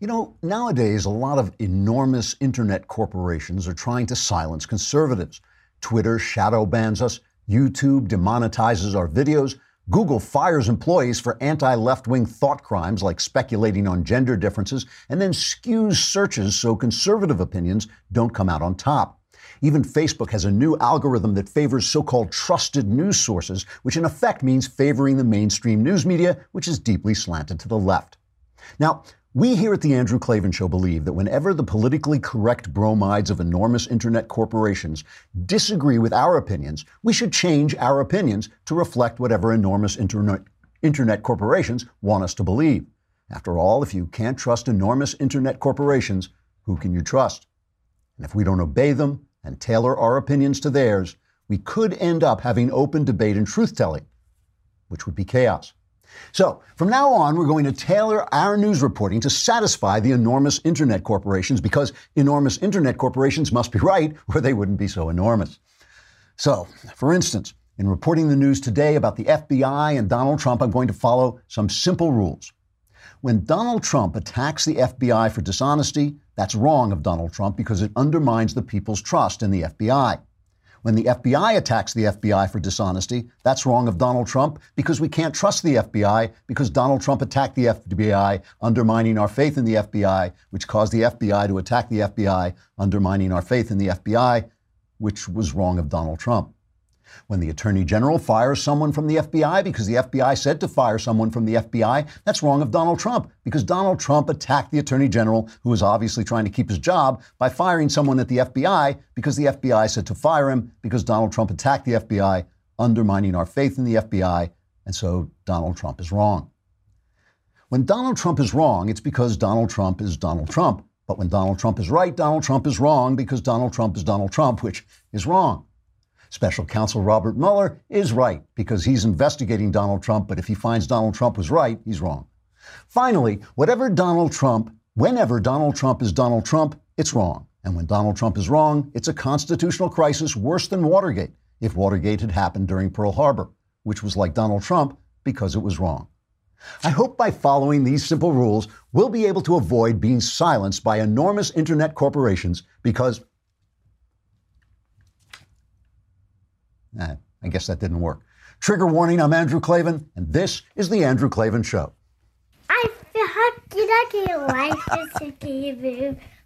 You know, nowadays, a lot of enormous internet corporations are trying to silence conservatives. Twitter shadow bans us, YouTube demonetizes our videos, Google fires employees for anti left wing thought crimes like speculating on gender differences, and then skews searches so conservative opinions don't come out on top. Even Facebook has a new algorithm that favors so called trusted news sources, which in effect means favoring the mainstream news media, which is deeply slanted to the left. Now, we here at The Andrew Klavan Show believe that whenever the politically correct bromides of enormous internet corporations disagree with our opinions, we should change our opinions to reflect whatever enormous internet, internet corporations want us to believe. After all, if you can't trust enormous internet corporations, who can you trust? And if we don't obey them and tailor our opinions to theirs, we could end up having open debate and truth telling, which would be chaos. So, from now on, we're going to tailor our news reporting to satisfy the enormous internet corporations because enormous internet corporations must be right or they wouldn't be so enormous. So, for instance, in reporting the news today about the FBI and Donald Trump, I'm going to follow some simple rules. When Donald Trump attacks the FBI for dishonesty, that's wrong of Donald Trump because it undermines the people's trust in the FBI. When the FBI attacks the FBI for dishonesty, that's wrong of Donald Trump because we can't trust the FBI because Donald Trump attacked the FBI, undermining our faith in the FBI, which caused the FBI to attack the FBI, undermining our faith in the FBI, which was wrong of Donald Trump. When the Attorney General fires someone from the FBI because the FBI said to fire someone from the FBI, that's wrong of Donald Trump because Donald Trump attacked the Attorney General, who was obviously trying to keep his job, by firing someone at the FBI because the FBI said to fire him because Donald Trump attacked the FBI, undermining our faith in the FBI, and so Donald Trump is wrong. When Donald Trump is wrong, it's because Donald Trump is Donald Trump. But when Donald Trump is right, Donald Trump is wrong because Donald Trump is Donald Trump, which is wrong. Special counsel Robert Mueller is right because he's investigating Donald Trump, but if he finds Donald Trump was right, he's wrong. Finally, whatever Donald Trump, whenever Donald Trump is Donald Trump, it's wrong. And when Donald Trump is wrong, it's a constitutional crisis worse than Watergate, if Watergate had happened during Pearl Harbor, which was like Donald Trump because it was wrong. I hope by following these simple rules, we'll be able to avoid being silenced by enormous internet corporations because Eh, I guess that didn't work. Trigger warning, I'm Andrew Klavan, and this is The Andrew Klavan Show. I feel happy like life is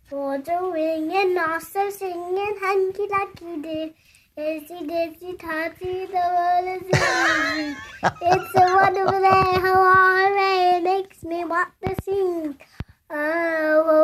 for doing and also singing hanky lucky do. Itsy ditsy totsy, the world is easy. it's a wonderful day, hooray, it makes me want to sing. Oh,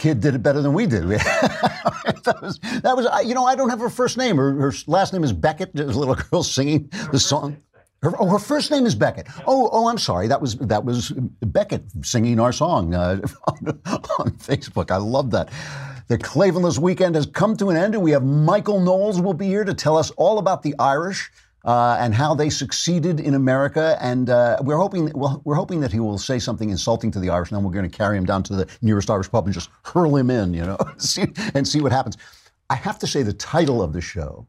Kid did it better than we did. that was, that was, you know, I don't have her first name. Her, her last name is Beckett. There's a little girl singing the song. Her, oh, her first name is Beckett. Oh, oh, I'm sorry. That was that was Beckett singing our song uh, on, on, Facebook. I love that. The Klavanless weekend has come to an end, and we have Michael Knowles will be here to tell us all about the Irish uh, and how they succeeded in America. And uh, we're hoping well, we're hoping that he will say something insulting to the Irish, and then we're going to carry him down to the nearest Irish pub and just hurl him in, you know, see, and see what happens. I have to say the title of the show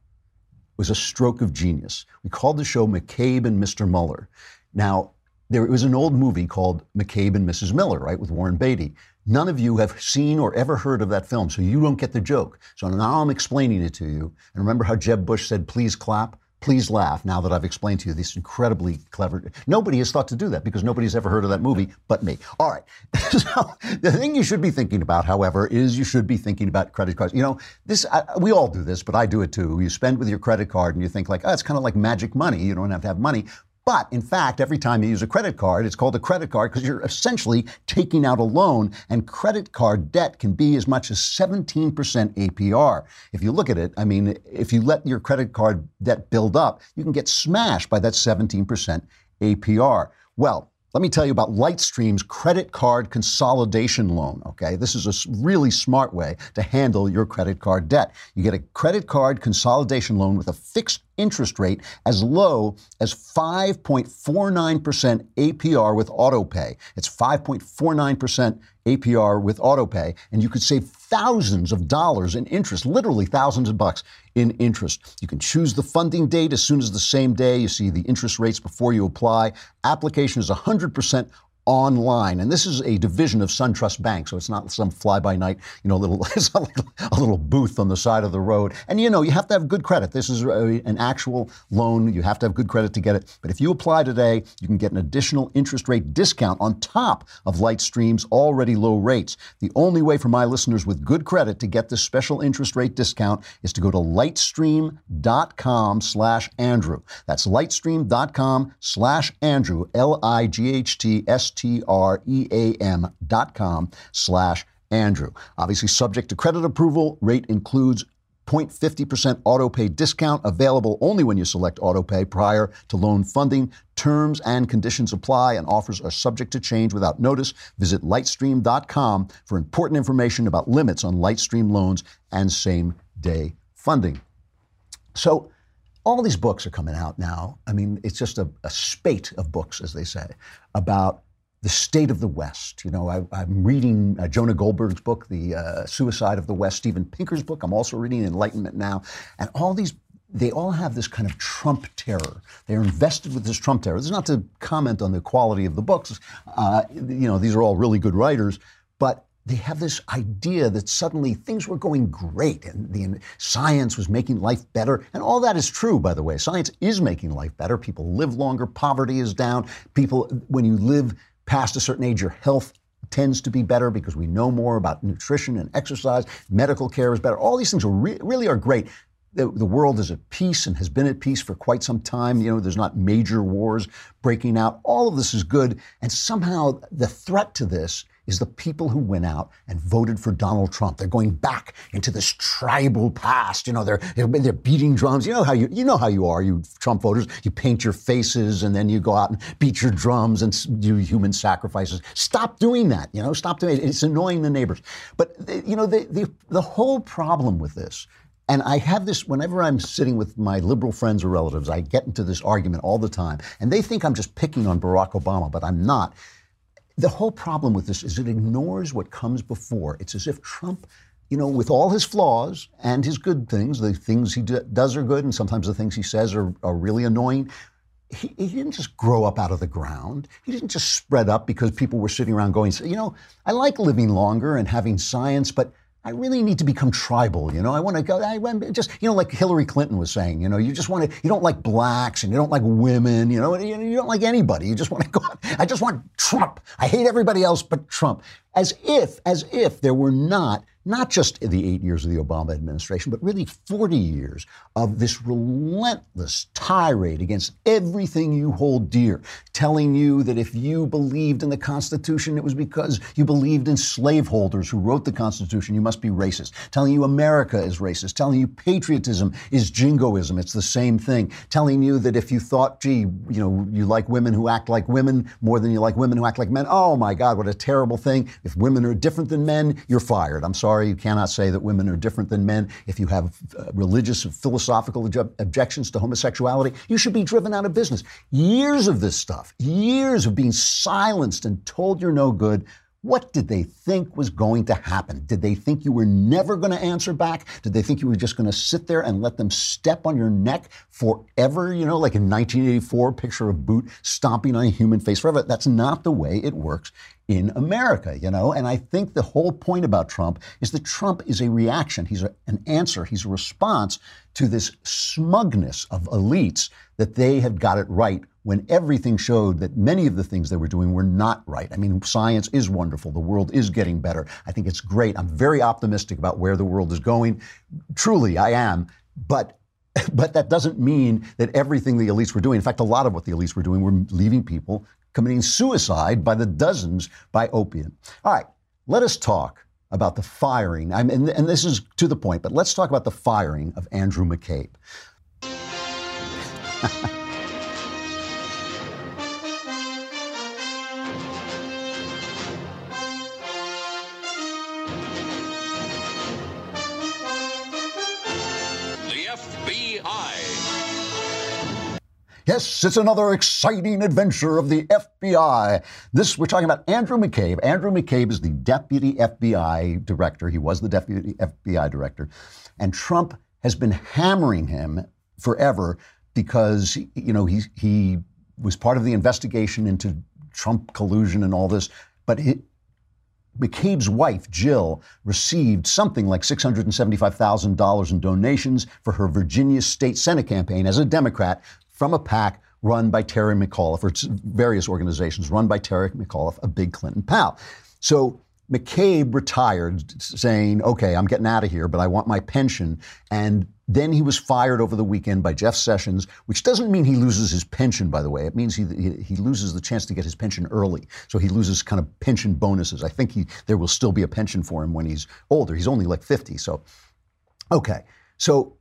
was a stroke of genius. We called the show McCabe and Mr. Mueller. Now, there was an old movie called McCabe and Mrs. Miller, right, with Warren Beatty. None of you have seen or ever heard of that film, so you don't get the joke. So now I'm explaining it to you. And remember how Jeb Bush said, please clap? Please laugh now that I've explained to you this incredibly clever. Nobody has thought to do that because nobody's ever heard of that movie but me. All right. so the thing you should be thinking about, however, is you should be thinking about credit cards. You know, this I, we all do this, but I do it too. You spend with your credit card and you think like, oh, it's kind of like magic money. You don't have to have money. But in fact, every time you use a credit card, it's called a credit card because you're essentially taking out a loan, and credit card debt can be as much as 17% APR. If you look at it, I mean, if you let your credit card debt build up, you can get smashed by that 17% APR. Well, let me tell you about Lightstream's credit card consolidation loan. Okay, this is a really smart way to handle your credit card debt. You get a credit card consolidation loan with a fixed interest rate as low as 5.49% APR with autopay. It's 5.49% APR with autopay, and you could save thousands of dollars in interest, literally thousands of bucks in interest. You can choose the funding date as soon as the same day. You see the interest rates before you apply. Application is 100% online. And this is a division of SunTrust Bank, so it's not some fly-by-night, you know, little like a little booth on the side of the road. And you know, you have to have good credit. This is a, an actual loan. You have to have good credit to get it. But if you apply today, you can get an additional interest rate discount on top of Lightstream's already low rates. The only way for my listeners with good credit to get this special interest rate discount is to go to lightstream.com slash Andrew. That's lightstream.com slash Andrew, L-I-G-H-T-S S-T-R-E-A-M dot com slash Andrew. Obviously subject to credit approval. Rate includes 0.50% auto pay discount available only when you select auto pay prior to loan funding. Terms and conditions apply and offers are subject to change without notice. Visit lightstream.com for important information about limits on Lightstream loans and same day funding. So, all these books are coming out now. I mean, it's just a, a spate of books, as they say, about the state of the West. You know, I, am reading uh, Jonah Goldberg's book, The uh, Suicide of the West, Steven Pinker's book. I'm also reading Enlightenment Now. And all these, they all have this kind of Trump terror. They're invested with this Trump terror. This is not to comment on the quality of the books. Uh, you know, these are all really good writers. But they have this idea that suddenly things were going great and the science was making life better. And all that is true, by the way. Science is making life better. People live longer. Poverty is down. People, when you live past a certain age, your health tends to be better because we know more about nutrition and exercise. Medical care is better. All these things are re- really are great. The, the, world is at peace and has been at peace for quite some time. You know, there's not major wars breaking out. All of this is good. And somehow the threat to this is the people who went out and voted for Donald Trump. They're going back into this tribal past. You know, they're they're beating drums. You know how you you know how you are, you Trump voters. You paint your faces and then you go out and beat your drums and do human sacrifices. Stop doing that. You know, stop doing it. It's annoying the neighbors. But you know, the the, the whole problem with this. And I have this whenever I'm sitting with my liberal friends or relatives, I get into this argument all the time. And they think I'm just picking on Barack Obama, but I'm not the whole problem with this is it ignores what comes before. It's as if Trump, you know, with all his flaws and his good things, the things he do, does are good, and sometimes the things he says are, are really annoying. He, he, didn't just grow up out of the ground. He didn't just spread up because people were sitting around going, you know, I like living longer and having science, but I really need to become tribal. You know, I want to go. I just you know, like Hillary Clinton was saying. You know, you just want to. You don't like blacks and you don't like women. You know, you don't like anybody. You just want to go. I just want Trump. I hate everybody else but Trump. As if, as if there were not not just the eight years of the Obama administration, but really 40 years of this relentless tirade against everything you hold dear, telling you that if you believed in the Constitution, it was because you believed in slaveholders who wrote the Constitution, you must be racist, telling you America is racist, telling you patriotism is jingoism, it's the same thing, telling you that if you thought, gee, you know, you like women who act like women more than you like women who act like men, oh my God, what a terrible thing. If women are different than men, you're fired. I'm sorry sorry, you cannot say that women are different than men. If you have uh, religious or philosophical objections to homosexuality, you should be driven out of business. Years of this stuff, years of being silenced and told you're no good what did they think was going to happen? Did they think you were never going to answer back? Did they think you were just going to sit there and let them step on your neck forever? You know, like in 1984, picture of boot stomping on a human face forever. That's not the way it works in America, you know? And I think the whole point about Trump is that Trump is a reaction. He's a, an answer. He's a response to this smugness of elites that they have got it right when everything showed that many of the things they were doing were not right. I mean, science is wonderful. The world is getting better. I think it's great. I'm very optimistic about where the world is going. Truly, I am. But but that doesn't mean that everything the elites were doing, in fact, a lot of what the elites were doing were leaving people committing suicide by the dozens by opium. All right, let us talk about the firing. I mean, and this is to the point, but let's talk about the firing of Andrew McCabe. Yes, it's another exciting adventure of the FBI. This, we're talking about Andrew McCabe. Andrew McCabe is the deputy FBI director. He was the deputy FBI director. And Trump has been hammering him forever because, you know, he, he was part of the investigation into Trump collusion and all this. But it, McCabe's wife, Jill, received something like $675,000 in donations for her Virginia state Senate campaign as a Democrat from a PAC run by Terry McAuliffe, or various organizations run by Terry McAuliffe, a big Clinton pal. So McCabe retired saying, okay, I'm getting out of here, but I want my pension. And then he was fired over the weekend by Jeff Sessions, which doesn't mean he loses his pension, by the way. It means he, he, loses the chance to get his pension early. So he loses kind of pension bonuses. I think he, there will still be a pension for him when he's older. He's only like 50. So, okay. So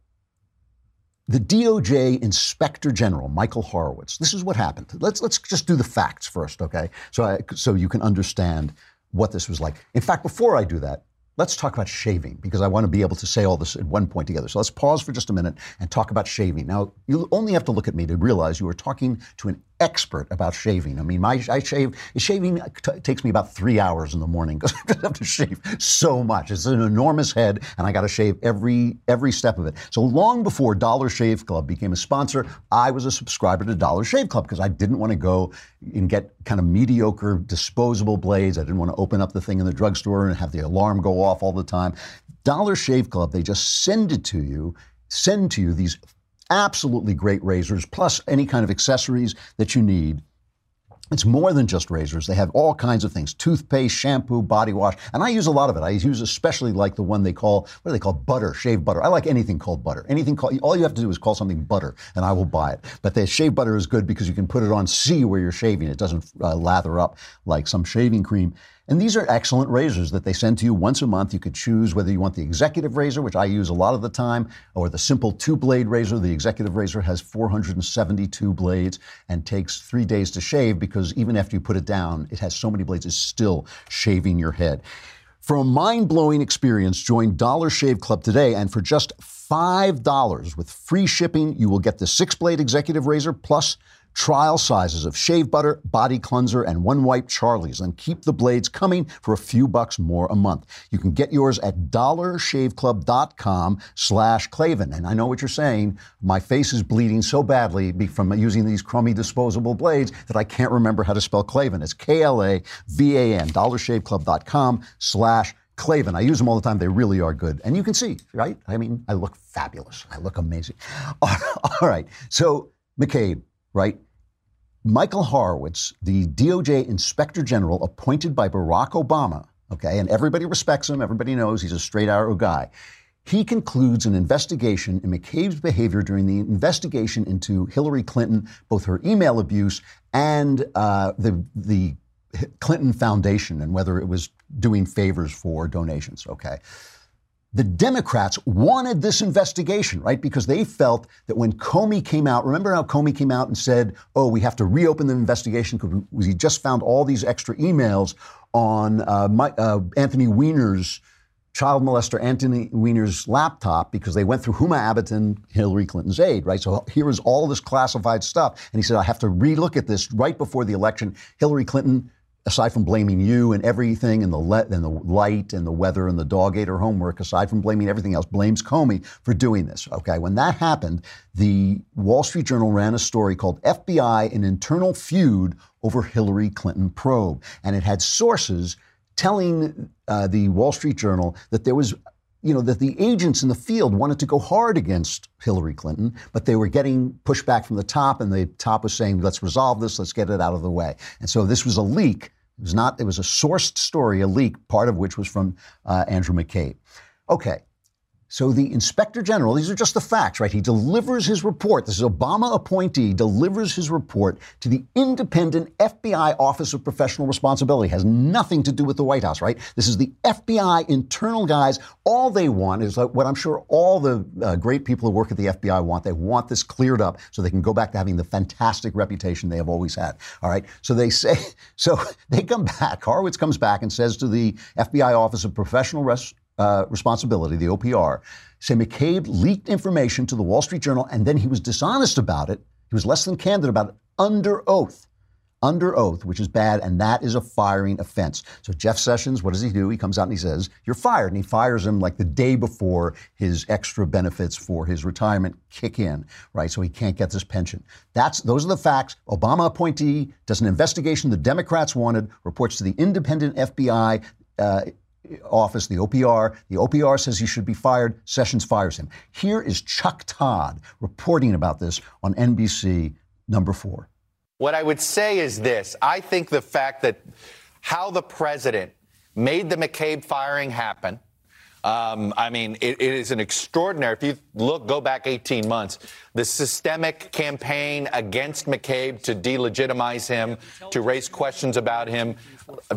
the DOJ Inspector General, Michael Horowitz, this is what happened. Let's, let's just do the facts first, okay? So, I, so you can understand what this was like. In fact, before I do that, let's talk about shaving because I want to be able to say all this at one point together. So let's pause for just a minute and talk about shaving. Now, you only have to look at me to realize you are talking to an expert about shaving. I mean, my I shave shaving t- takes me about three hours in the morning because I have to shave so much. It's an enormous head, and I got to shave every every step of it. So long before Dollar Shave Club became a sponsor, I was a subscriber to Dollar Shave Club because I didn't want to go and get kind of mediocre disposable blades. I didn't want to open up the thing in the drugstore and have the alarm go off all the time. Dollar Shave Club, they just send it to you, send to you these absolutely great razors, plus any kind of accessories that you need. It's more than just razors. They have all kinds of things toothpaste, shampoo, body wash. And I use a lot of it. I use especially like the one they call, what do they call butter, shave butter. I like anything called butter. Anything called, all you have to do is call something butter and I will buy it. But the shave butter is good because you can put it on, see where you're shaving. It doesn't uh, lather up like some shaving cream. And these are excellent razors that they send to you once a month. You could choose whether you want the executive razor, which I use a lot of the time, or the simple two blade razor. The executive razor has 472 blades and takes three days to shave because even after you put it down, it has so many blades, it's still shaving your head. For a mind blowing experience, join Dollar Shave Club today, and for just $5 with free shipping, you will get the six blade executive razor plus trial sizes of shave butter, body cleanser, and one wipe Charlie's, and keep the blades coming for a few bucks more a month. You can get yours at dollarshaveclub.com slash Klavan. And I know what you're saying. My face is bleeding so badly from using these crummy disposable blades that I can't remember how to spell Klavan. It's K-L-A-V-A-N, dollarshaveclub.com slash Klavan. I use them all the time. They really are good. And you can see, right? I mean, I look fabulous. I look amazing. All right. So, McCabe, right? Michael Horowitz, the DOJ Inspector General appointed by Barack Obama, okay, and everybody respects him, everybody knows he's a straight arrow guy. He concludes an investigation in McCabe's behavior during the investigation into Hillary Clinton, both her email abuse and uh, the the Clinton Foundation, and whether it was doing favors for donations. Okay, the Democrats wanted this investigation, right? Because they felt that when Comey came out, remember how Comey came out and said, oh, we have to reopen the investigation because he just found all these extra emails on uh, my, uh, Anthony Weiner's child molester Anthony Weiner's laptop because they went through Huma Abedin, Hillary Clinton's aide, right? So here is all this classified stuff. And he said, I have to relook at this right before the election. Hillary Clinton aside from blaming you and everything and the, le- and the light and the weather and the dog ate her homework, aside from blaming everything else, blames Comey for doing this. Okay, when that happened, the Wall Street Journal ran a story called FBI An Internal Feud Over Hillary Clinton Probe. And it had sources telling uh, the Wall Street Journal that there was you know, that the agents in the field wanted to go hard against Hillary Clinton, but they were getting pushback from the top, and the top was saying, let's resolve this, let's get it out of the way. And so this was a leak. It was not, it was a sourced story, a leak, part of which was from uh, Andrew McCabe. Okay, so the inspector general, these are just the facts, right? He delivers his report. This is Obama appointee, delivers his report to the independent FBI Office of Professional Responsibility. Has nothing to do with the White House, right? This is the FBI internal guys. All they want is like what I'm sure all the uh, great people who work at the FBI want. They want this cleared up so they can go back to having the fantastic reputation they have always had. All right. So they say, so they come back. Horowitz comes back and says to the FBI Office of Professional Res- uh, responsibility, the OPR, say McCabe leaked information to the Wall Street Journal and then he was dishonest about it He was less than candid about it under oath under oath, which is bad, and that is a firing offense. So Jeff Sessions, what does he do? He comes out and he says, You're fired. And he fires him like the day before his extra benefits for his retirement kick in, right? So he can't get this pension. That's those are the facts. Obama appointee does an investigation the Democrats wanted, reports to the independent FBI. Uh, office, the OPR. The OPR says he should be fired. Sessions fires him. Here is Chuck Todd reporting about this on NBC number four. What I would say is this I think the fact that how the president made the McCabe firing happen. Um, I mean, it, it is an extraordinary. If you look, go back 18 months, the systemic campaign against McCabe to delegitimize him, to raise questions about him,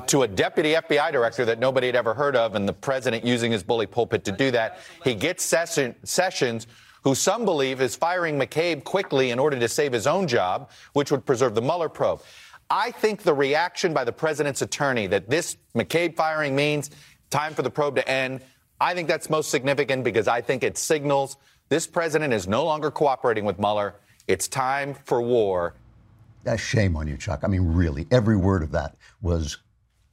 to a deputy FBI director that nobody had ever heard of, and the president using his bully pulpit to do that. He gets Session, Sessions who some believe is firing McCabe quickly in order to save his own job, which would preserve the Mueller probe. I think the reaction by the president's attorney that this McCabe firing means time for the probe to end, I think that's most significant because I think it signals this president is no longer cooperating with Mueller. It's time for war. That's shame on you, Chuck. I mean, really, every word of that was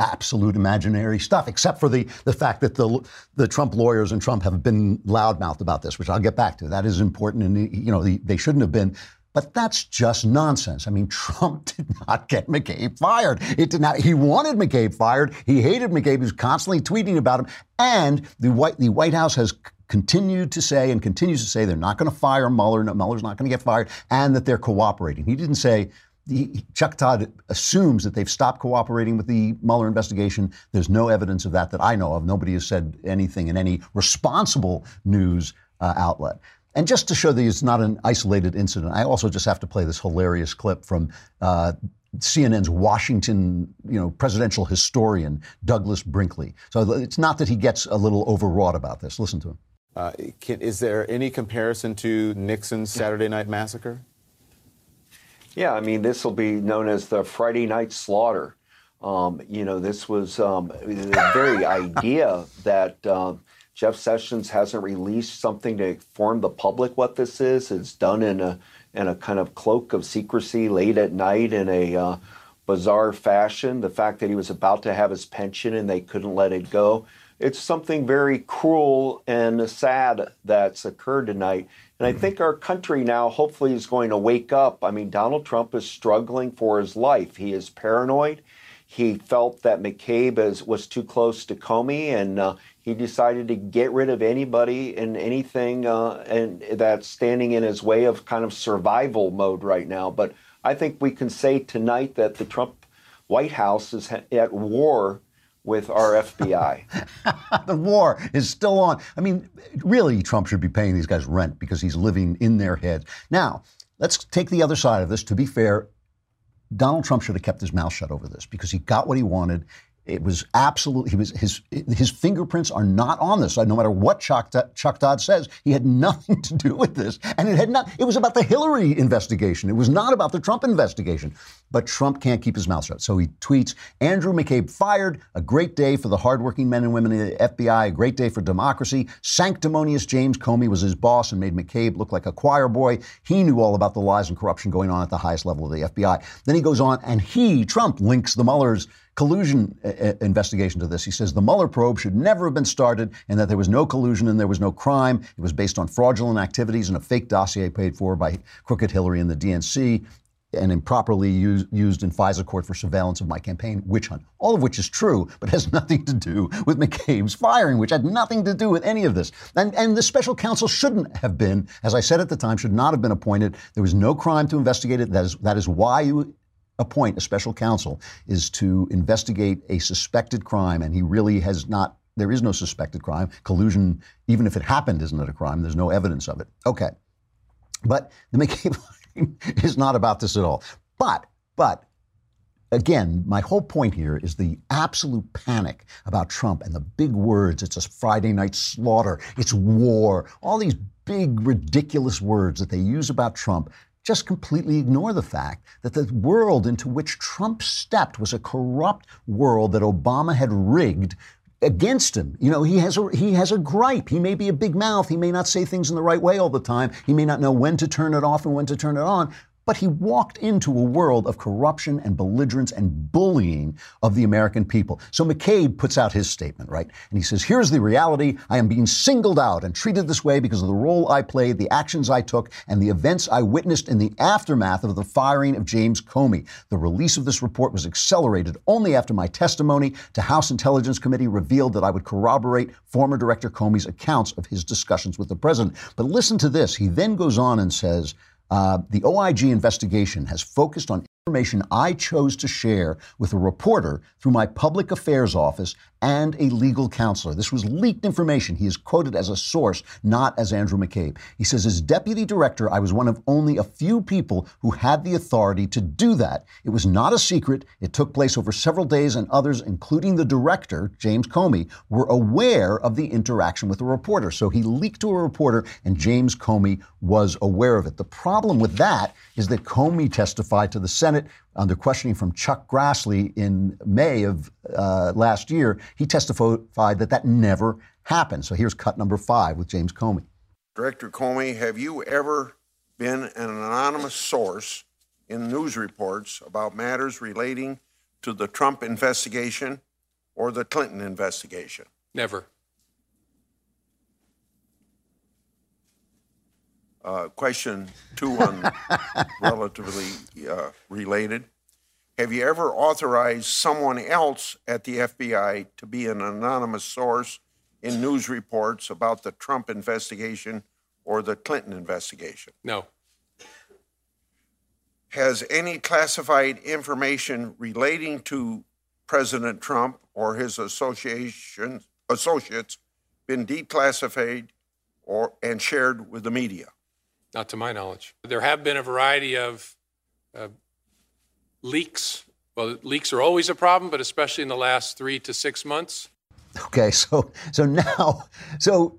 absolute imaginary stuff, except for the, the fact that the, the Trump lawyers and Trump have been loudmouthed about this, which I'll get back to. That is important, and you know the, they shouldn't have been. But that's just nonsense. I mean, Trump did not get McCabe fired. It did not. He wanted McCabe fired. He hated McCabe. He was constantly tweeting about him. And the White, the White House has continued to say and continues to say they're not going to fire Mueller. No, Mueller's not going to get fired, and that they're cooperating. He didn't say he, Chuck Todd assumes that they've stopped cooperating with the Mueller investigation. There's no evidence of that that I know of. Nobody has said anything in any responsible news uh, outlet. And just to show that it's not an isolated incident, I also just have to play this hilarious clip from uh, CNN's Washington, you know, presidential historian Douglas Brinkley. So it's not that he gets a little overwrought about this. Listen to him. Uh, is there any comparison to Nixon's Saturday Night Massacre? Yeah, I mean, this will be known as the Friday Night Slaughter. Um, you know, this was um, the very idea that uh, Jeff Sessions hasn't released something to inform the public what this is. It's done in a in a kind of cloak of secrecy late at night in a uh, bizarre fashion. The fact that he was about to have his pension and they couldn't let it go. It's something very cruel and sad that's occurred tonight. And I think our country now hopefully is going to wake up. I mean, Donald Trump is struggling for his life. He is paranoid. He felt that McCabe is, was too close to Comey, and uh, he decided to get rid of anybody and anything uh, and that's standing in his way of kind of survival mode right now. But I think we can say tonight that the Trump White House is at war with our FBI. the war is still on. I mean, really, Trump should be paying these guys rent because he's living in their heads. Now, let's take the other side of this. To be fair, Donald Trump should have kept his mouth shut over this because he got what he wanted. It was absolutely he was his his fingerprints are not on this. No matter what Chuck, Chuck Todd says, he had nothing to do with this, and it had not. It was about the Hillary investigation. It was not about the Trump investigation. But Trump can't keep his mouth shut, so he tweets: Andrew McCabe fired. A great day for the hardworking men and women in the FBI. A great day for democracy. Sanctimonious James Comey was his boss and made McCabe look like a choir boy. He knew all about the lies and corruption going on at the highest level of the FBI. Then he goes on and he, Trump, links the Mueller's collusion uh, uh, investigation to this. He says the Mueller probe should never have been started and that there was no collusion and there was no crime. It was based on fraudulent activities and a fake dossier paid for by crooked Hillary and the DNC and improperly used, used in FISA court for surveillance of my campaign witch hunt. All of which is true, but has nothing to do with McCabe's firing, which had nothing to do with any of this. And, and the special counsel shouldn't have been, as I said at the time, should not have been appointed. There was no crime to investigate it. That is, that is why you appoint a special counsel is to investigate a suspected crime, and he really has not. There is no suspected crime. Collusion, even if it happened, isn't it a crime? There's no evidence of it. Okay, but the McCabe is not about this at all. But, but again, my whole point here is the absolute panic about Trump and the big words. It's a Friday night slaughter. It's war. All these big, ridiculous words that they use about Trump just completely ignore the fact that the world into which Trump stepped was a corrupt world that Obama had rigged against him. You know, he has a he has a gripe. He may be a big mouth. He may not say things in the right way all the time. He may not know when to turn it off and when to turn it on. But he walked into a world of corruption and belligerence and bullying of the American people. So McCabe puts out his statement, right? And he says, Here's the reality. I am being singled out and treated this way because of the role I played, the actions I took, and the events I witnessed in the aftermath of the firing of James Comey. The release of this report was accelerated only after my testimony to House Intelligence Committee revealed that I would corroborate former Director Comey's accounts of his discussions with the president. But listen to this. He then goes on and says, uh, the OIG investigation has focused on information I chose to share with a reporter through my public affairs office and a legal counselor. This was leaked information. He is quoted as a source, not as Andrew McCabe. He says, as deputy director, I was one of only a few people who had the authority to do that. It was not a secret. It took place over several days, and others, including the director, James Comey, were aware of the interaction with the reporter. So he leaked to a reporter, and James Comey was aware of it. The problem with that is that Comey testified to the Senate under questioning from Chuck Grassley in May of uh, last year. He testified that that never happened. So here's cut number five with James Comey. Director Comey, have you ever been an anonymous source in news reports about matters relating to the Trump investigation or the Clinton investigation? Never. Uh, question two on relatively uh, related. Have you ever authorized someone else at the FBI to be an anonymous source in news reports about the Trump investigation or the Clinton investigation? No. Has any classified information relating to President Trump or his association associates been declassified or and shared with the media? Not to my knowledge. There have been a variety of uh, leaks. Well, leaks are always a problem, but especially in the last three to six months. Okay, so so now so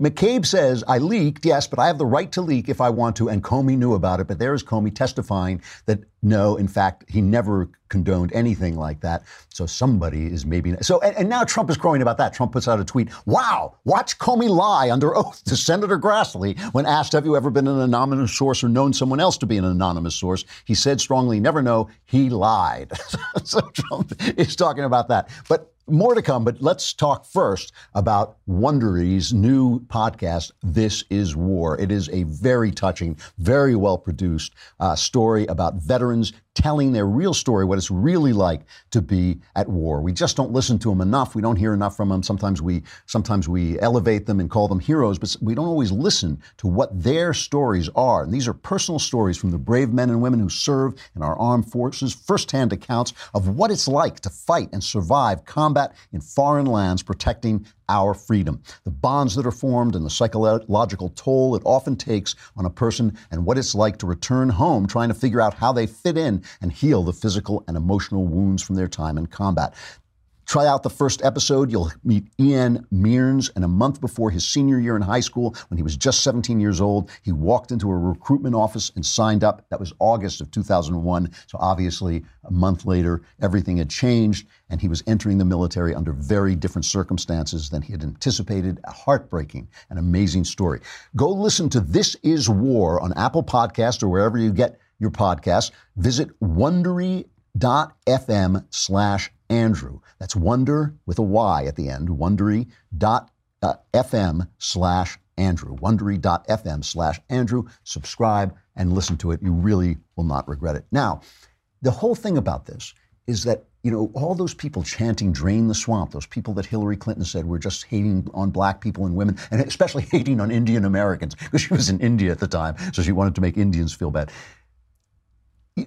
McCabe says, I leaked, yes, but I have the right to leak if I want to, and Comey knew about it. But there is Comey testifying that no, in fact, he never condoned anything like that. So somebody is maybe. So, and, and now Trump is crowing about that. Trump puts out a tweet Wow, watch Comey lie under oath to Senator Grassley when asked, Have you ever been an anonymous source or known someone else to be an anonymous source? He said strongly, Never know. He lied. so Trump is talking about that. But more to come, but let's talk first about Wondery's new podcast, This is War. It is a very touching, very well produced uh, story about veterans telling their real story, what it's really like to be at war. We just don't listen to them enough. We don't hear enough from them. Sometimes we sometimes we elevate them and call them heroes, but we don't always listen to what their stories are. And these are personal stories from the brave men and women who serve in our armed forces, firsthand accounts of what it's like to fight and survive combat in foreign lands protecting our freedom. The bonds that are formed and the psychological toll it often takes on a person and what it's like to return home trying to figure out how they fit in and heal the physical and emotional wounds from their time in combat. Try out the first episode. You'll meet Ian Mearns. And a month before his senior year in high school, when he was just 17 years old, he walked into a recruitment office and signed up. That was August of 2001. So obviously, a month later, everything had changed, and he was entering the military under very different circumstances than he had anticipated. A heartbreaking and amazing story. Go listen to This Is War on Apple Podcast or wherever you get your podcasts. Visit wondery.fm slash Andrew. That's wonder with a Y at the end, wondery.fm uh, slash Andrew. Wondery.fm slash Andrew. Subscribe and listen to it. You really will not regret it. Now, the whole thing about this is that you know, all those people chanting drain the swamp, those people that Hillary Clinton said were just hating on black people and women, and especially hating on Indian Americans, because she was in India at the time, so she wanted to make Indians feel bad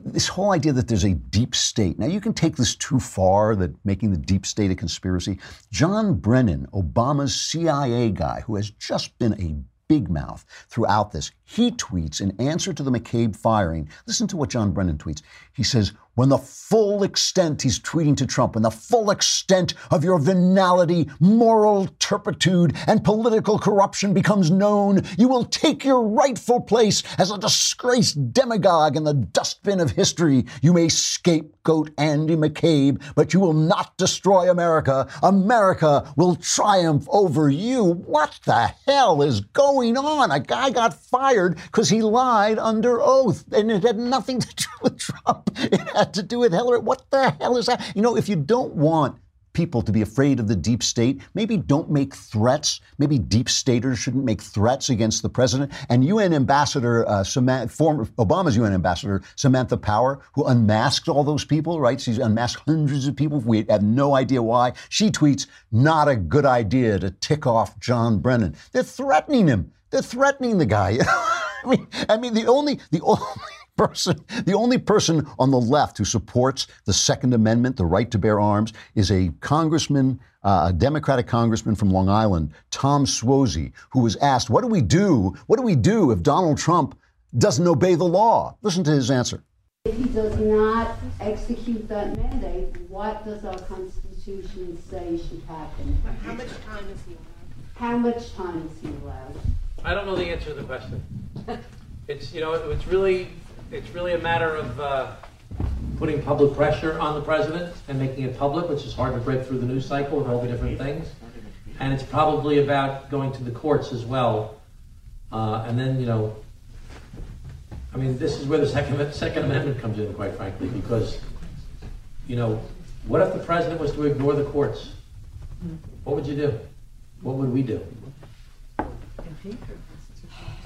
this whole idea that there's a deep state. Now, you can take this too far, that making the deep state a conspiracy. John Brennan, Obama's CIA guy, who has just been a big mouth throughout this, he tweets in answer to the McCabe firing. Listen to what John Brennan tweets. He says, when the full extent, he's tweeting to Trump, when the full extent of your venality, moral turpitude, and political corruption becomes known, you will take your rightful place as a disgraced demagogue in the dustbin of history. You may scapegoat Andy McCabe, but you will not destroy America. America will triumph over you. What the hell is going on? A guy got fired because he lied under oath, and it had nothing to do with Trump. To do with Hillary. What the hell is that? You know, if you don't want people to be afraid of the deep state, maybe don't make threats. Maybe deep staters shouldn't make threats against the president. And UN Ambassador, uh, Samantha, former Obama's UN Ambassador Samantha Power, who unmasked all those people, right? She's unmasked hundreds of people. We have no idea why. She tweets, "Not a good idea to tick off John Brennan." They're threatening him. They're threatening the guy. I mean, I mean, the only the only person, the only person on the left who supports the Second Amendment, the right to bear arms, is a congressman, uh, a Democratic congressman from Long Island, Tom Suozzi, who was asked, "What do we do? What do we do if Donald Trump doesn't obey the law?" Listen to his answer. If he does not execute that mandate, what does our Constitution say should happen? How much time is he allowed? How much time is he allowed? I don't know the answer to the question. It's, you know, it's really, it's really a matter of uh, putting public pressure on the president and making it public, which is hard to break through the news cycle and all the different things. And it's probably about going to the courts as well. Uh, and then, you know, I mean, this is where the Second, Second Amendment comes in, quite frankly, because, you know, what if the president was to ignore the courts? What would you do? What would we do?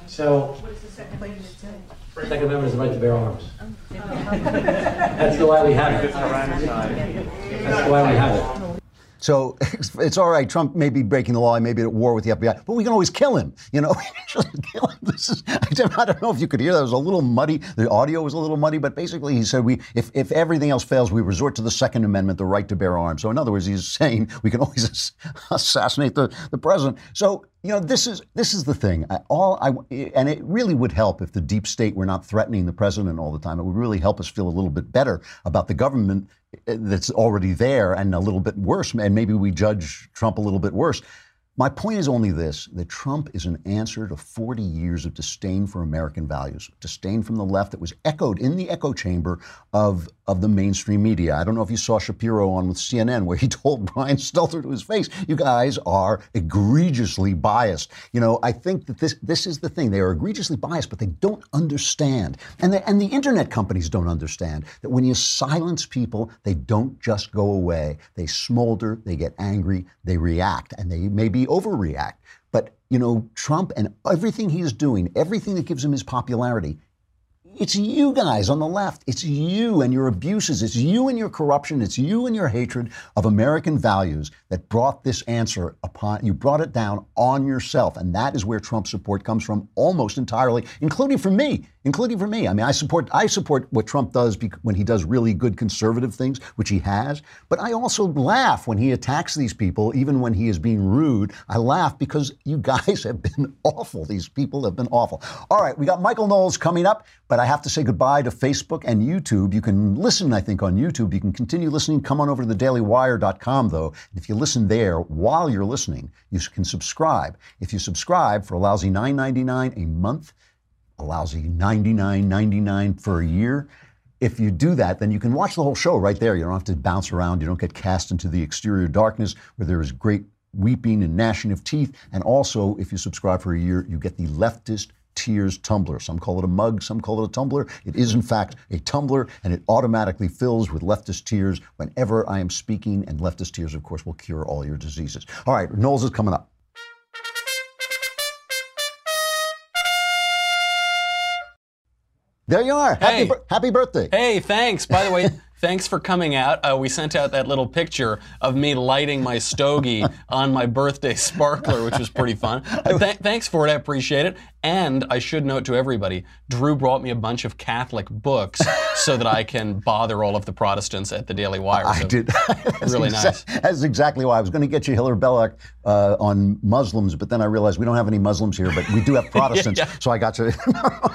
So, What does the second amendment say? Second Amendment is the right to bear arms. That's the why we have it. That's why we have it. So it's all right. Trump may be breaking the law. He may be at war with the FBI, but we can always kill him. You know, kill him. This is, I don't know if you could hear that. It was a little muddy. The audio was a little muddy, but basically he said we, if, if everything else fails, we resort to the Second Amendment, the right to bear arms. So in other words, he's saying we can always assassinate the, the president. So you know, this is this is the thing. I, all I and it really would help if the deep state were not threatening the president all the time. It would really help us feel a little bit better about the government that's already there, and a little bit worse. And maybe we judge Trump a little bit worse. My point is only this that Trump is an answer to 40 years of disdain for American values, disdain from the left that was echoed in the echo chamber of, of the mainstream media. I don't know if you saw Shapiro on with CNN where he told Brian Stelter to his face, you guys are egregiously biased. You know, I think that this, this is the thing. They are egregiously biased, but they don't understand. And the, and the internet companies don't understand that when you silence people, they don't just go away. They smolder, they get angry, they react, and they overreact. But, you know, Trump and everything he is doing, everything that gives him his popularity, it's you guys on the left. It's you and your abuses. It's you and your corruption. It's you and your hatred of American values that brought this answer upon you brought it down on yourself. And that is where Trump support comes from almost entirely, including from me. Including for me. I mean, I support I support what Trump does when he does really good conservative things, which he has. But I also laugh when he attacks these people, even when he is being rude. I laugh because you guys have been awful. These people have been awful. All right, we got Michael Knowles coming up, but have to say goodbye to Facebook and YouTube. You can listen, I think, on YouTube. You can continue listening. Come on over to thedailywire.com, though. And if you listen there while you're listening, you can subscribe. If you subscribe for a lousy $9.99 a month, a lousy $99.99 for a year. If you do that, then you can watch the whole show right there. You don't have to bounce around. You don't get cast into the exterior darkness where there is great weeping and gnashing of teeth. And also, if you subscribe for a year, you get the leftist Tears tumbler. Some call it a mug, some call it a tumbler. It is, in fact, a tumbler, and it automatically fills with leftist tears whenever I am speaking. And leftist tears, of course, will cure all your diseases. All right, Knowles is coming up. There you are. Happy, Hey. happy birthday. Hey, thanks. By the way, thanks for coming out. Uh, we sent out that little picture of me lighting my stogie on my birthday sparkler, which was pretty fun. Th- thanks for it. I appreciate it. And I should note to everybody, Drew brought me a bunch of Catholic books so that I can bother all of the Protestants at the Daily Wire. I did. That's really exa- nice. That's exactly why I was going to get you Hilaire Belloc uh, on Muslims, but then I realized we don't have any Muslims here, but we do have Protestants. yeah. So I got to.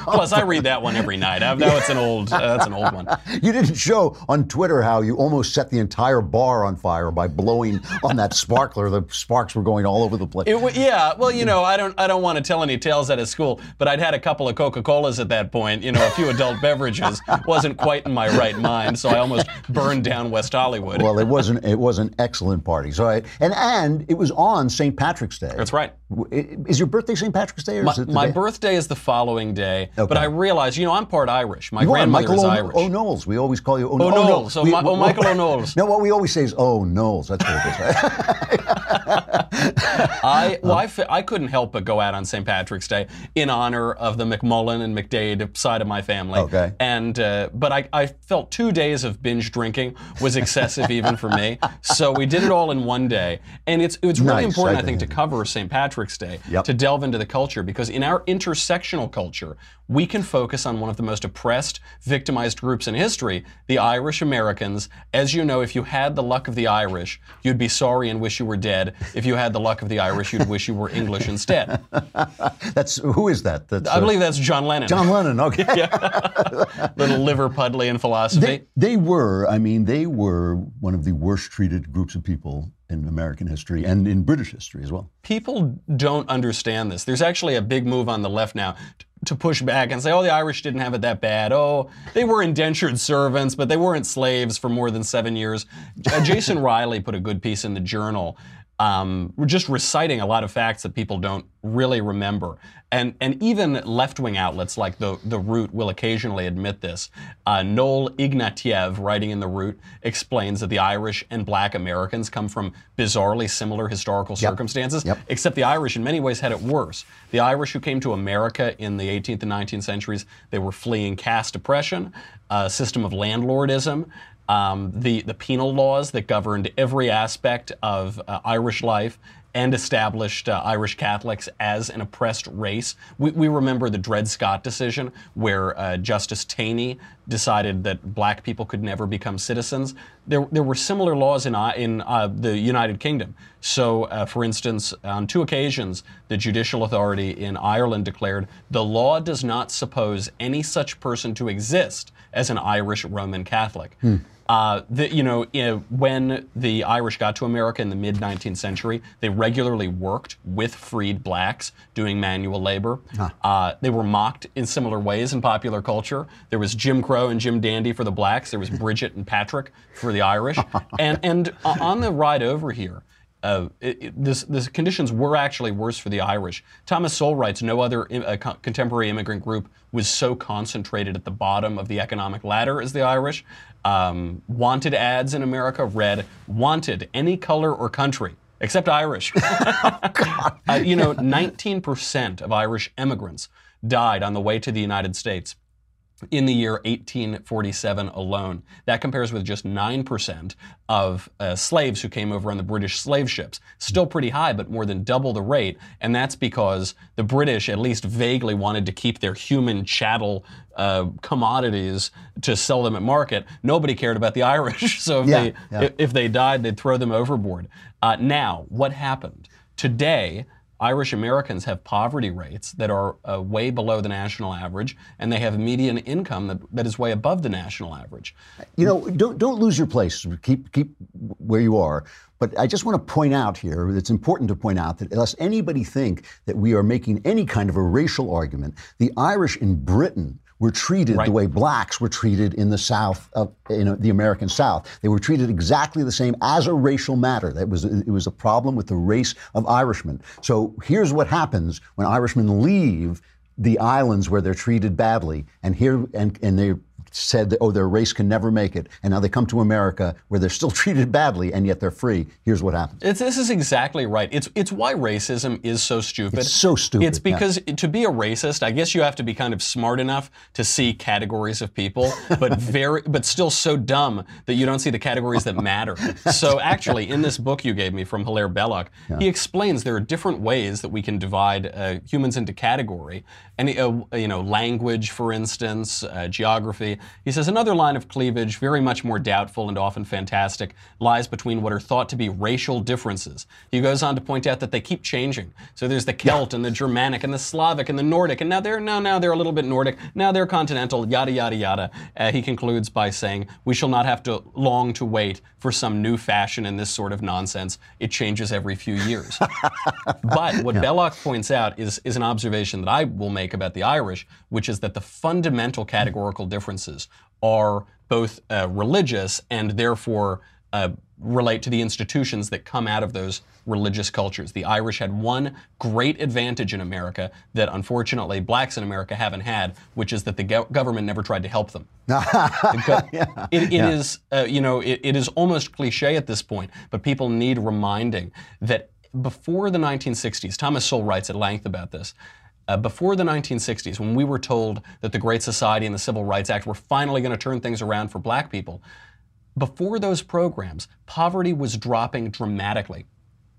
Plus, I read that one every night. I know it's an old. Uh, that's an old one. you didn't show on Twitter how you almost set the entire bar on fire by blowing on that sparkler. The sparks were going all over the place. It, yeah, well, you know, I don't, I don't want to tell any tales out of school, but I'd had a couple of Coca Colas at that point. You know, a few adult beverages. wasn't quite in my right mind, so I almost burned down West Hollywood. well, it wasn't. It was an excellent party. So, I, and and it was on St. Patrick's Day. That's right. Is your birthday St. Patrick's Day, or My, is it the my day? birthday is the following day, but I realized, you know, I'm part Irish. My You grandmother Michael is O- Irish. O'Knowles. We always call you O- O'Knowles. no. Oh, oh, Michael O'Knowles. No, what we always say is Oh Knowles. That's what it is. Right? I well, I, I couldn't help but go out on St. Patrick's Day in honor of the McMullen and McDade side of my family. Okay. And uh, but I, I felt two days of binge drinking was excessive even for me. So we did it all in one day, and it's it's really Nice. important I I, think to cover St. Patrick's Day Yep. to delve into the culture because in our intersectional culture we can focus on one of the most oppressed, victimized groups in history, the Irish Americans. As you know, if you had the luck of the Irish, you'd be sorry and wish you were dead. If you had the luck of the Irish, you'd wish you were English instead. That's who is that? That's, I uh, believe that's John Lennon. John Lennon. Okay. Yeah. Little Liverpudlian philosophy. They, they were, I mean, they were one of the worst treated groups of people in American history and in British history as well. People don't understand this. There's actually a big move on the left now to push back and say, oh, the Irish didn't have it that bad. Oh, they were indentured servants, but they weren't slaves for more than seven years. Uh, Jason Riley put a good piece in the journal. Um, we're just reciting a lot of facts that people don't really remember. And, and even left wing outlets like the, the Root will occasionally admit this. Uh, Noel Ignatiev, writing in The Root, explains that the Irish and black Americans come from bizarrely similar historical circumstances, Yep. except the Irish in many ways had it worse. The Irish who came to America in the 18th and 19th centuries, they were fleeing caste oppression, a system of landlordism, um, the, the penal laws that governed every aspect of uh, Irish life and established uh, Irish Catholics as an oppressed race. We, we remember the Dred Scott decision where uh, Justice Taney decided that black people could never become citizens. There, there were similar laws in, I- in uh, the United Kingdom. So, uh, for instance, on two occasions, the judicial authority in Ireland declared the law does not suppose any such person to exist as an Irish Roman Catholic. Uh, the, you know, you know, when the Irish got to America in the mid 19th century, they regularly worked with freed blacks doing manual labor. Uh, they were mocked in similar ways in popular culture. There was Jim Crow and Jim Dandy for the blacks. There was Bridget and Patrick for the Irish. and and uh, on the ride over here, uh, it, it- this, this conditions were actually worse for the Irish. Thomas Sowell writes, no other im- uh, co- contemporary immigrant group was so concentrated at the bottom of the economic ladder as the Irish. Um, wanted ads in America read, wanted any color or country. Except Irish. Uh, you know, 19% of Irish immigrants died on the way to the United States in the year 1847 alone. That compares with just 9% of uh, slaves who came over on the British slave ships. Still pretty high, but more than double the rate. And that's because the British at least vaguely wanted to keep their human chattel uh, commodities to sell them at market. Nobody cared about the Irish. So if, Yeah, they, yeah. if- they died, they'd throw them overboard. Uh, now, what happened? Today, Irish Americans have poverty rates that are uh, way below the national average, and they have median income that, that is way above the national average. You know, don't don't lose your place. Keep keep where you are. But I just want to point out here, it's important to point out that lest anybody think that we are making any kind of a racial argument, the Irish in Britain were treated the way blacks were treated in the South, of, in the American South. They were treated exactly the same as a racial matter. That was it was a problem with the race of Irishmen. So here's what happens when Irishmen leave the islands where they're treated badly, and here and, and they're said that, oh, their race can never make it. And now they come to America where they're still treated badly and yet they're free. Here's what happens. It's, this is exactly right. It's it's why racism is so stupid. It's so stupid, It's yeah. because to be a racist, I guess you have to be kind of smart enough to see categories of people, but very but still so dumb that you don't see the categories that matter. so actually, in this book you gave me from Hilaire Belloc, he explains there are different ways that we can divide uh, humans into category. And uh, you know, language, for instance, uh, geography. He says another line of cleavage, very much more doubtful and often fantastic, lies between what are thought to be racial differences. He goes on to point out that they keep changing. So there's the Celt and the Germanic and the Slavic and the Nordic, and now they're now now they're a little bit Nordic, now they're continental, yada yada yada. Uh, he concludes by saying, "We shall not have to long to wait for some new fashion in this sort of nonsense. It changes every few years." but what Belloc points out is, is an observation that I will make about the Irish, which is that the fundamental categorical differences are both uh, religious and therefore uh, relate to the institutions that come out of those religious cultures. The Irish had one great advantage in America that unfortunately blacks in America haven't had, which is that the go- government never tried to help them. The go- it, it Yeah. is, uh, you know, it, it is almost cliche at this point, but people need reminding that before the 1960s, Thomas Sowell writes at length about this. Uh, before the 1960s, when we were told that the Great Society and the Civil Rights Act were finally going to turn things around for black people, before those programs, poverty was dropping dramatically.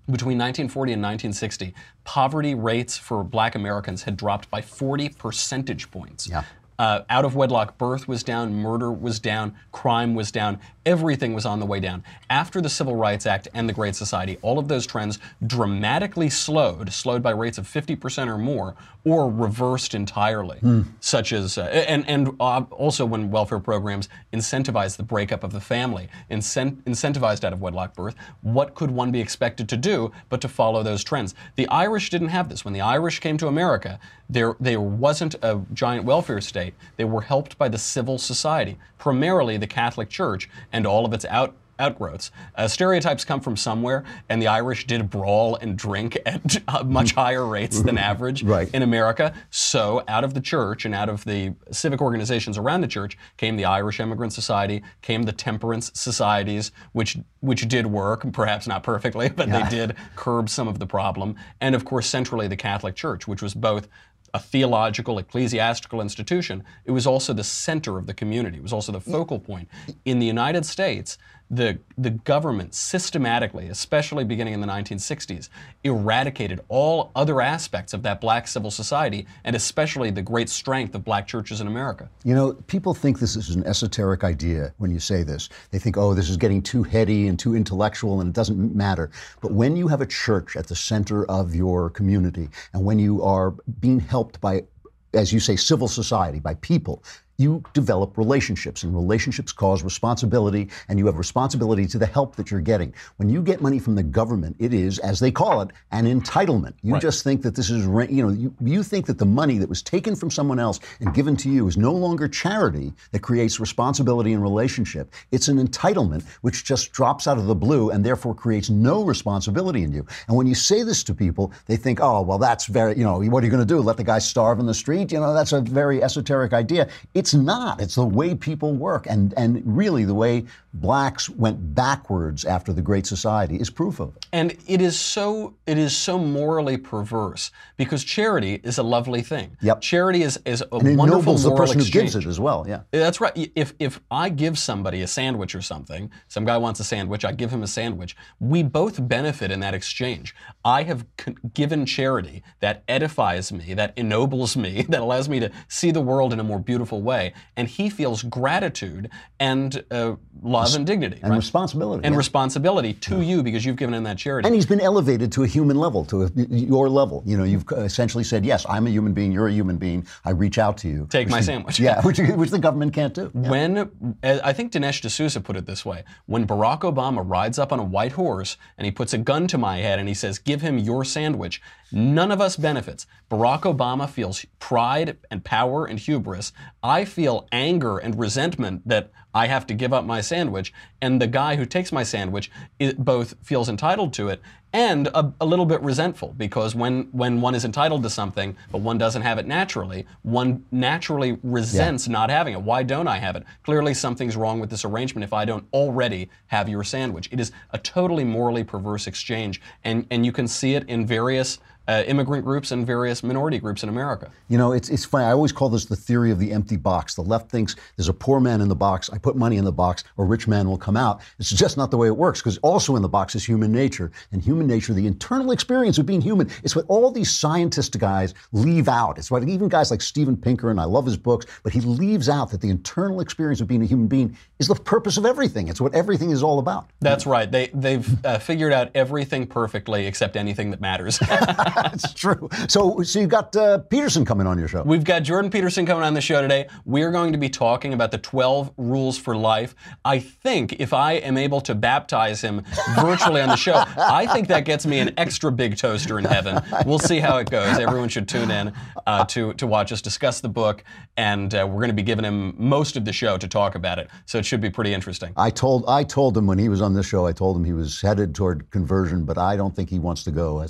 Between 1940 and 1960, poverty rates for black Americans had dropped by 40 percentage points. Uh, out of wedlock birth was down, murder was down, crime was down, everything was on the way down. After the Civil Rights Act and the Great Society, all of those trends dramatically slowed, slowed by rates of 50% or more, or reversed entirely. Such as, uh, and, and uh, also when welfare programs incentivized the breakup of the family, incent- incentivized out of wedlock birth, what could one be expected to do but to follow those trends? The Irish didn't have this. When the Irish came to America, there, there wasn't a giant welfare state. They were helped by the civil society, primarily the Catholic Church and all of its out, outgrowths. Uh, stereotypes come from somewhere, and the Irish did brawl and drink at uh, much higher rates than average Right. in America. So, out of the church and out of the civic organizations around the church came the Irish Immigrant Society, came the temperance societies, which which did work, perhaps not perfectly, but Yeah. they did curb some of the problem. And of course, centrally, the Catholic Church, which was both a theological, ecclesiastical institution, it was also the center of the community. It was also the focal point. In the United States, the, the government systematically, especially beginning in the 1960s, eradicated all other aspects of that black civil society and especially the great strength of black churches in America. You know, people think this is an esoteric idea when you say this. They think, oh, this is getting too heady and too intellectual and it doesn't matter. But when you have a church at the center of your community and when you are being helped by, as you say, civil society, by people, you develop relationships, and relationships cause responsibility, and you have responsibility to the help that you're getting. When you get money from the government, it is, as they call it, an entitlement. You just think that this is, you know, you, you think that the money that was taken from someone else and given to you is no longer charity that creates responsibility and relationship. It's an entitlement which just drops out of the blue and therefore creates no responsibility in you. And when you say this to people, they think, oh, well, that's very, you know, what are you going to do? Let the guy starve in the street? You know, that's a very esoteric idea. It's not. It's the way people work. And, and really, the way blacks went backwards after the Great Society is proof of it. And it is so it is so morally perverse because charity is a lovely thing. Yep. Charity is, is a And wonderful ennobles the moral person exchange. who gives it as well. Yeah. That's right. If if I give somebody a sandwich or something, some guy wants a sandwich, I give him a sandwich. We both benefit in that exchange. I have c- given charity that edifies me, that ennobles me, that allows me to see the world in a more beautiful way, and he feels gratitude and uh, love and dignity And right? responsibility. and yeah. responsibility to you because you've given him that charity. And he's been elevated to a human level, to a, your level. You know, you've essentially said, "Yes, I'm a human being. You're a human being. I reach out to you." Take my the- sandwich. Yeah, which, which the government can't do. Yeah. When uh, I think Dinesh D'Souza put it this way: when Barack Obama rides up on a white horse and he puts a gun to my head and he says, "Give him your sandwich," none of us benefits. Barack Obama feels pride and power and hubris. I feel anger and resentment that I have to give up my sandwich, and the guy who takes my sandwich both feels entitled to it and a, a little bit resentful because when, when one is entitled to something but one doesn't have it naturally, one naturally resents not having it. Why don't I have it? Clearly, something's wrong with this arrangement if I don't already have your sandwich. It is a totally morally perverse exchange, and, and you can see it in various uh, immigrant groups and various minority groups in America. You know, it's, it's funny. I always call this the theory of the empty box. The left thinks there's a poor man in the box, I put money in the box, a rich man will come out. It's just not the way it works because also in the box is human nature. And human nature, the internal experience of being human, it's what all these scientist guys leave out. It's what even guys like Steven Pinker, and I love his books, but he leaves out that the internal experience of being a human being is the purpose of everything. It's what everything is all about. That's right. They, they've uh, figured out everything perfectly except anything that matters. That's true. So, so you've got uh, Peterson coming on your show. We've got Jordan Peterson coming on the show today. We're going to be talking about the 12 rules for life. I think if I am able to baptize him virtually on the show, I think that gets me an extra big toaster in heaven. We'll see how it goes. Everyone should tune in uh, to, to watch us discuss the book, and uh, we're going to be giving him most of the show to talk about it. So it should be pretty interesting. I told I told him when he was on this show, I told him he was headed toward conversion, but I don't think he wants to go.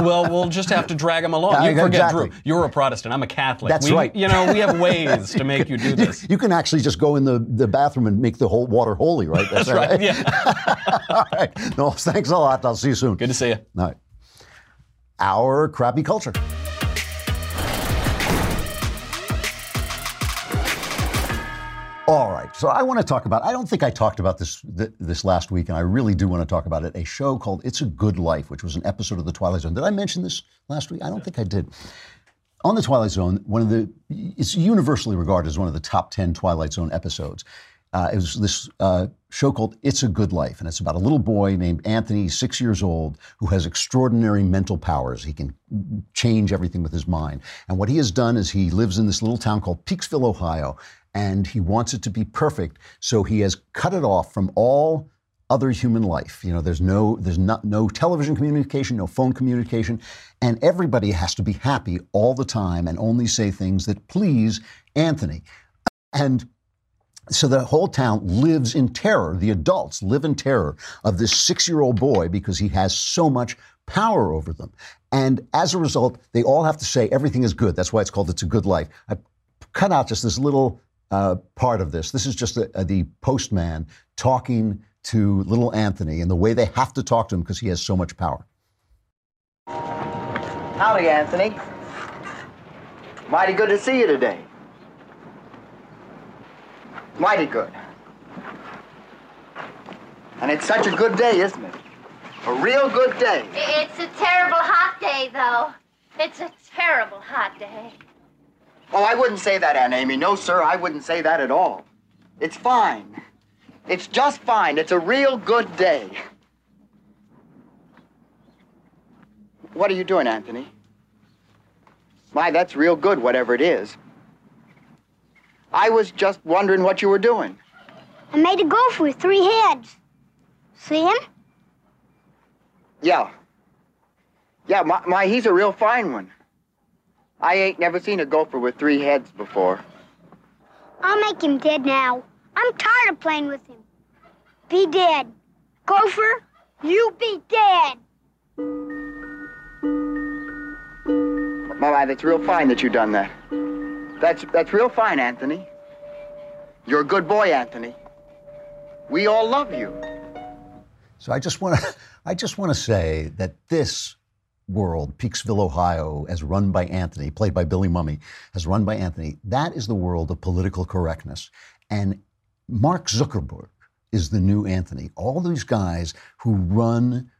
Well, we'll just have to drag him along. You forget, exactly. Drew, you're a Protestant. I'm a Catholic. That's We- right. You know, we have ways to make you do this. You can actually just go in the, the bathroom and make the whole water holy, right? That's right. Yeah. All right. No, thanks a lot. I'll see you soon. Good to see you. All right. Our crappy culture. All right, so I want to talk about. I don't think I talked about this th- this last week, and I really do want to talk about it. A show called "It's a Good Life," which was an episode of The Twilight Zone. Did I mention this last week? I don't think I did. On The Twilight Zone, one of the it's universally regarded as one of the top ten Twilight Zone episodes. Uh, it was this uh, show called "It's a Good Life," and it's about a little boy named Anthony, six years old, who has extraordinary mental powers. He can change everything with his mind. And what he has done is he lives in this little town called Peaksville, Ohio, and he wants it to be perfect. So he has cut it off from all other human life. You know, there's no there's not no television communication, no phone communication, and everybody has to be happy all the time and only say things that please Anthony. And so the whole town lives in terror. The adults live in terror of this six year old boy because he has so much power over them. And as a result, they all have to say everything is good. That's why it's called It's a Good Life. I cut out just this little uh, part of this. This is just the, uh, the postman talking to little Anthony and the way they have to talk to him because he has so much power. Howdy, Anthony. Mighty good to see you today. Mighty good. And it's such a good day, isn't it? A real good day. It's a terrible hot day, though. It's a terrible hot day. Oh, I wouldn't say that, Aunt Amy. No, sir, I wouldn't say that at all. It's fine. It's just fine. It's a real good day. What are you doing, Anthony? My, that's real good, whatever it is. I was just wondering what you were doing. I made a gopher with three heads. See him? Yeah. Yeah, my, my, he's a real fine one. I ain't never seen a gopher with three heads before. I'll make him dead now. I'm tired of playing with him. Be dead. Gopher, you be dead. My, my, that's real fine that you done that. That's that's real fine, Anthony. You're a good boy, Anthony. We all love you. So I just want to, I just want to say that this world, Peaksville, Ohio, as run by Anthony, played by Billy Mumy, as run by Anthony, that is the world of political correctness. And Mark Zuckerberg is the new Anthony. All these guys who run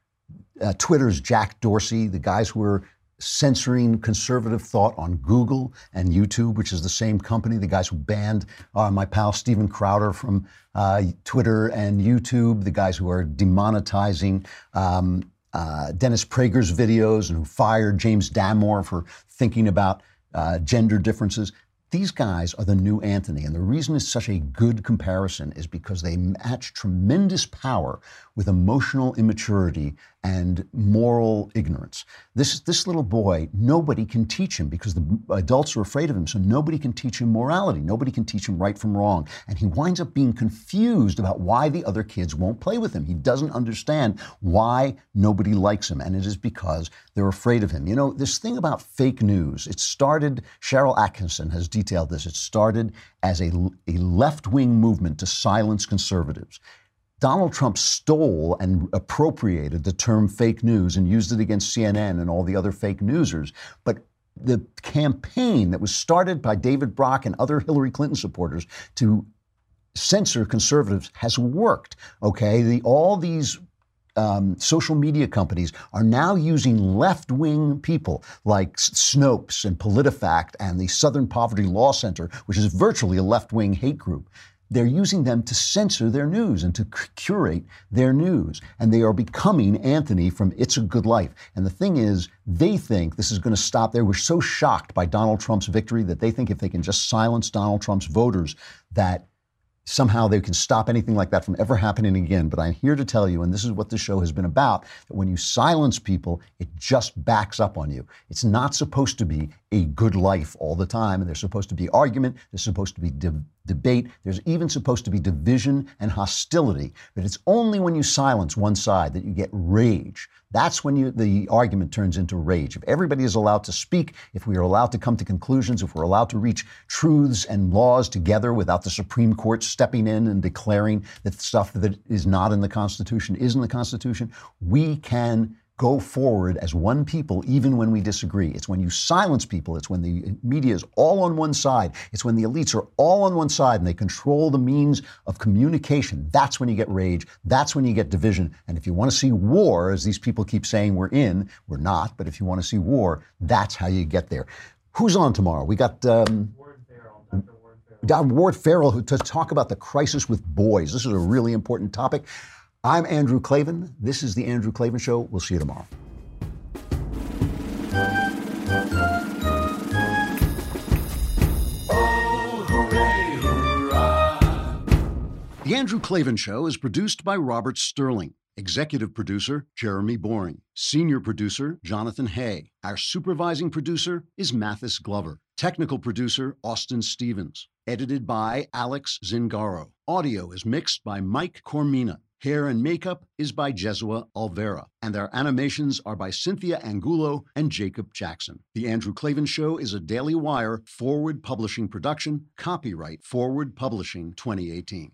uh, Twitter's Jack Dorsey, the guys who are censoring conservative thought on Google and YouTube, which is the same company, the guys who banned uh, my pal Steven Crowder from uh, Twitter and YouTube, the guys who are demonetizing um, uh, Dennis Prager's videos and who fired James Damore for thinking about uh, gender differences. These guys are the new Anthony, and the reason it's such a good comparison is because they match tremendous power with emotional immaturity and moral ignorance. This this little boy, nobody can teach him because the adults are afraid of him, so nobody can teach him morality. Nobody can teach him right from wrong, and he winds up being confused about why the other kids won't play with him. He doesn't understand why nobody likes him, and it is because they're afraid of him. You know, this thing about fake news, it started, Sharyl Attkisson has detailed this, it started as a, a left wing movement to silence conservatives. Donald Trump stole and appropriated the term fake news and used it against CNN and all the other fake newsers. But the campaign that was started by David Brock and other Hillary Clinton supporters to censor conservatives has worked. Okay, the, all these um, social media companies are now using left wing people like Snopes and PolitiFact and the Southern Poverty Law Center, which is virtually a left wing hate group. They're using them to censor their news and to curate their news. And they are becoming Anthony from It's a Good Life. And the thing is, they think this is going to stop. They were so shocked by Donald Trump's victory that they think if they can just silence Donald Trump's voters, that somehow they can stop anything like that from ever happening again. But I'm here to tell you, and this is what the show has been about, that when you silence people, it just backs up on you. It's not supposed to be a good life all the time. And there's supposed to be argument, there's supposed to be de- debate, there's even supposed to be division and hostility. But it's only when you silence one side that you get rage. That's when you, the argument turns into rage. If everybody is allowed to speak, if we are allowed to come to conclusions, if we're allowed to reach truths and laws together without the Supreme Court stepping in and declaring that stuff that is not in the Constitution is in the Constitution, we can go forward as one people even when we disagree. It's when you silence people, it's when the media is all on one side, it's when the elites are all on one side and they control the means of communication. That's when you get rage, that's when you get division. And if you want to see war, as these people keep saying we're in, we're not, but if you want to see war, that's how you get there. Who's on tomorrow? We got um, Warren Farrell to talk about the crisis with boys. This is a really important topic. I'm Andrew Klavan. This is The Andrew Klavan Show. We'll see you tomorrow. The Andrew Klavan Show is produced by Robert Sterling. Executive producer, Jeremy Boring. Senior producer, Jonathan Hay. Our supervising producer is Mathis Glover. Technical producer, Austin Stevens. Edited by Alex Zingaro. Audio is mixed by Mike Coromina. Hair and makeup is by Jesua Alvera, and their animations are by Cynthia Angulo and Jacob Jackson. The Andrew Klavan Show is a Daily Wire forward publishing production, copyright Forward Publishing 2018.